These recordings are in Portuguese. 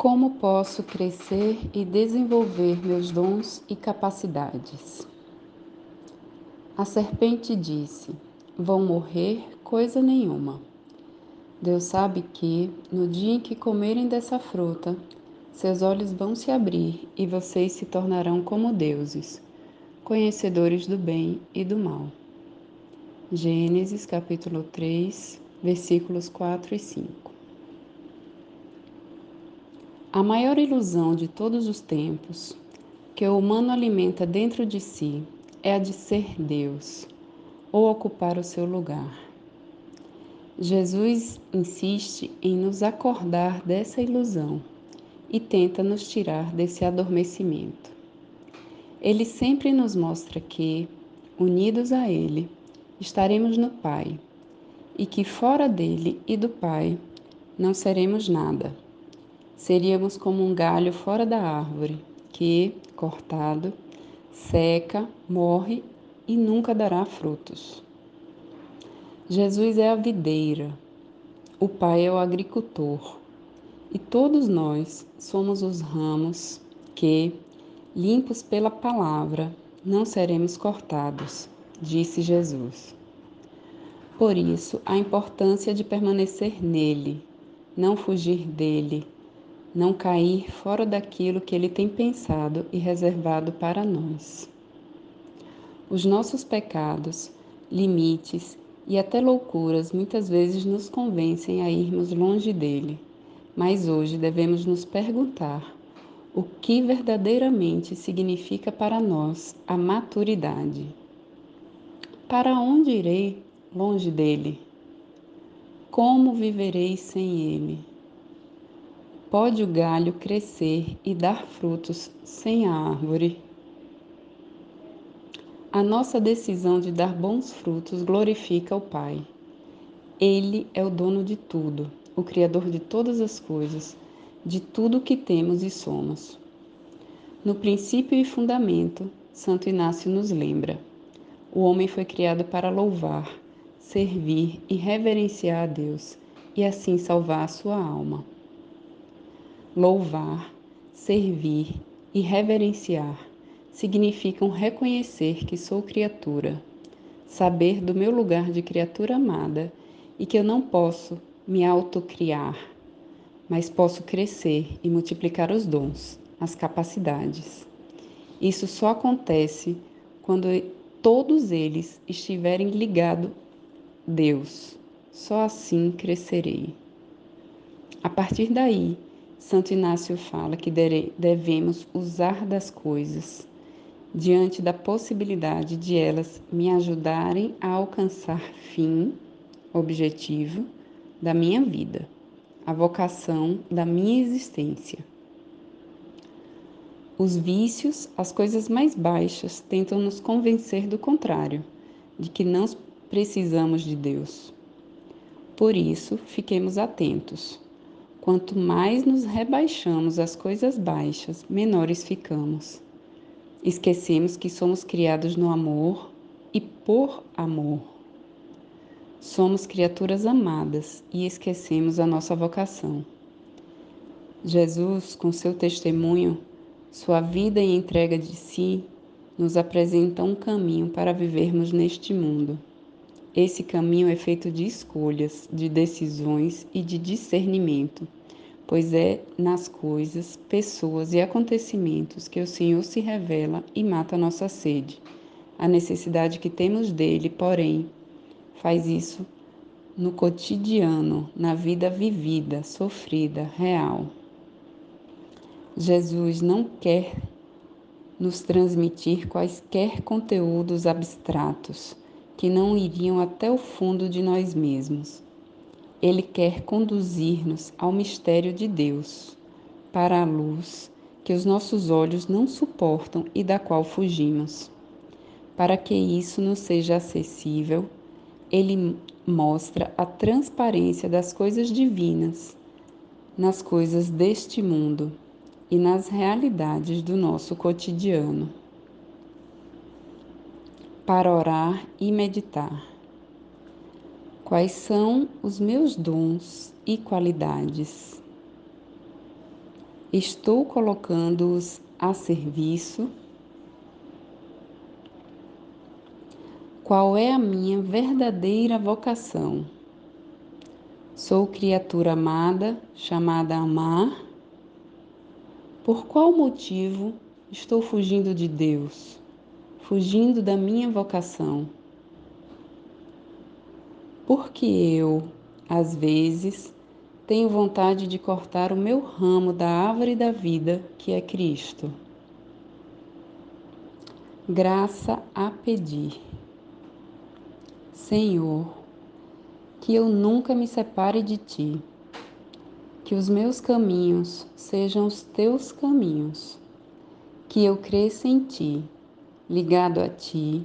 Como posso crescer e desenvolver meus dons e capacidades? A serpente disse: Vão morrer coisa nenhuma. Deus sabe que, no dia em que comerem dessa fruta, seus olhos vão se abrir e vocês se tornarão como deuses, conhecedores do bem e do mal. Gênesis capítulo 3, versículos 4 e 5. A maior ilusão de todos os tempos que o humano alimenta dentro de si é a de ser Deus ou ocupar o seu lugar. Jesus insiste em nos acordar dessa ilusão e tenta nos tirar desse adormecimento. Ele sempre nos mostra que, unidos a Ele, estaremos no Pai e que fora dele e do Pai não seremos nada seríamos como um galho fora da árvore, que, cortado, seca, morre e nunca dará frutos. Jesus é a videira, o Pai é o agricultor, e todos nós somos os ramos que, limpos pela palavra, não seremos cortados, disse Jesus. Por isso, a importância de permanecer nele, não fugir dele, não cair fora daquilo que Ele tem pensado e reservado para nós. Os nossos pecados, limites e até loucuras muitas vezes nos convencem a irmos longe dele, mas hoje devemos nos perguntar o que verdadeiramente significa para nós a maturidade. Para onde irei longe dele? Como viverei sem ele? Pode o galho crescer e dar frutos sem a árvore? A nossa decisão de dar bons frutos glorifica o Pai. Ele é o dono de tudo, o Criador de todas as coisas, de tudo que temos e somos. No princípio e fundamento, Santo Inácio nos lembra: o homem foi criado para louvar, servir e reverenciar a Deus, e assim salvar a sua alma louvar, servir e reverenciar significam reconhecer que sou criatura, saber do meu lugar de criatura amada e que eu não posso me autocriar, mas posso crescer e multiplicar os dons, as capacidades. Isso só acontece quando todos eles estiverem ligados a Deus. Só assim crescerei. A partir daí, Santo Inácio fala que devemos usar das coisas diante da possibilidade de elas me ajudarem a alcançar fim, objetivo da minha vida, a vocação da minha existência. Os vícios, as coisas mais baixas, tentam nos convencer do contrário, de que não precisamos de Deus. Por isso, fiquemos atentos Quanto mais nos rebaixamos às coisas baixas, menores ficamos. Esquecemos que somos criados no amor e por amor. Somos criaturas amadas e esquecemos a nossa vocação. Jesus, com seu testemunho, sua vida e entrega de si, nos apresenta um caminho para vivermos neste mundo. Esse caminho é feito de escolhas, de decisões e de discernimento, pois é nas coisas, pessoas e acontecimentos que o Senhor se revela e mata a nossa sede. A necessidade que temos dele, porém, faz isso no cotidiano, na vida vivida, sofrida, real. Jesus não quer nos transmitir quaisquer conteúdos abstratos que não iriam até o fundo de nós mesmos. Ele quer conduzir-nos ao mistério de Deus, para a luz que os nossos olhos não suportam e da qual fugimos. Para que isso nos seja acessível, ele mostra a transparência das coisas divinas nas coisas deste mundo e nas realidades do nosso cotidiano para orar e meditar. Quais são os meus dons e qualidades? Estou colocando-os a serviço? Qual é a minha verdadeira vocação? Sou criatura amada, chamada a amar? Por qual motivo estou fugindo de Deus, fugindo da minha vocação? Porque eu, às vezes, tenho vontade de cortar o meu ramo da árvore da vida, que é Cristo. Graça a pedir. Senhor, que eu nunca me separe de ti, que os meus caminhos sejam os teus caminhos, que eu cresça em ti, ligado a ti,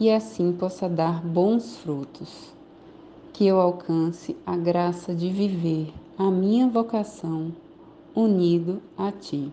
e assim possa dar bons frutos que eu alcance a graça de viver a minha vocação unido a Ti.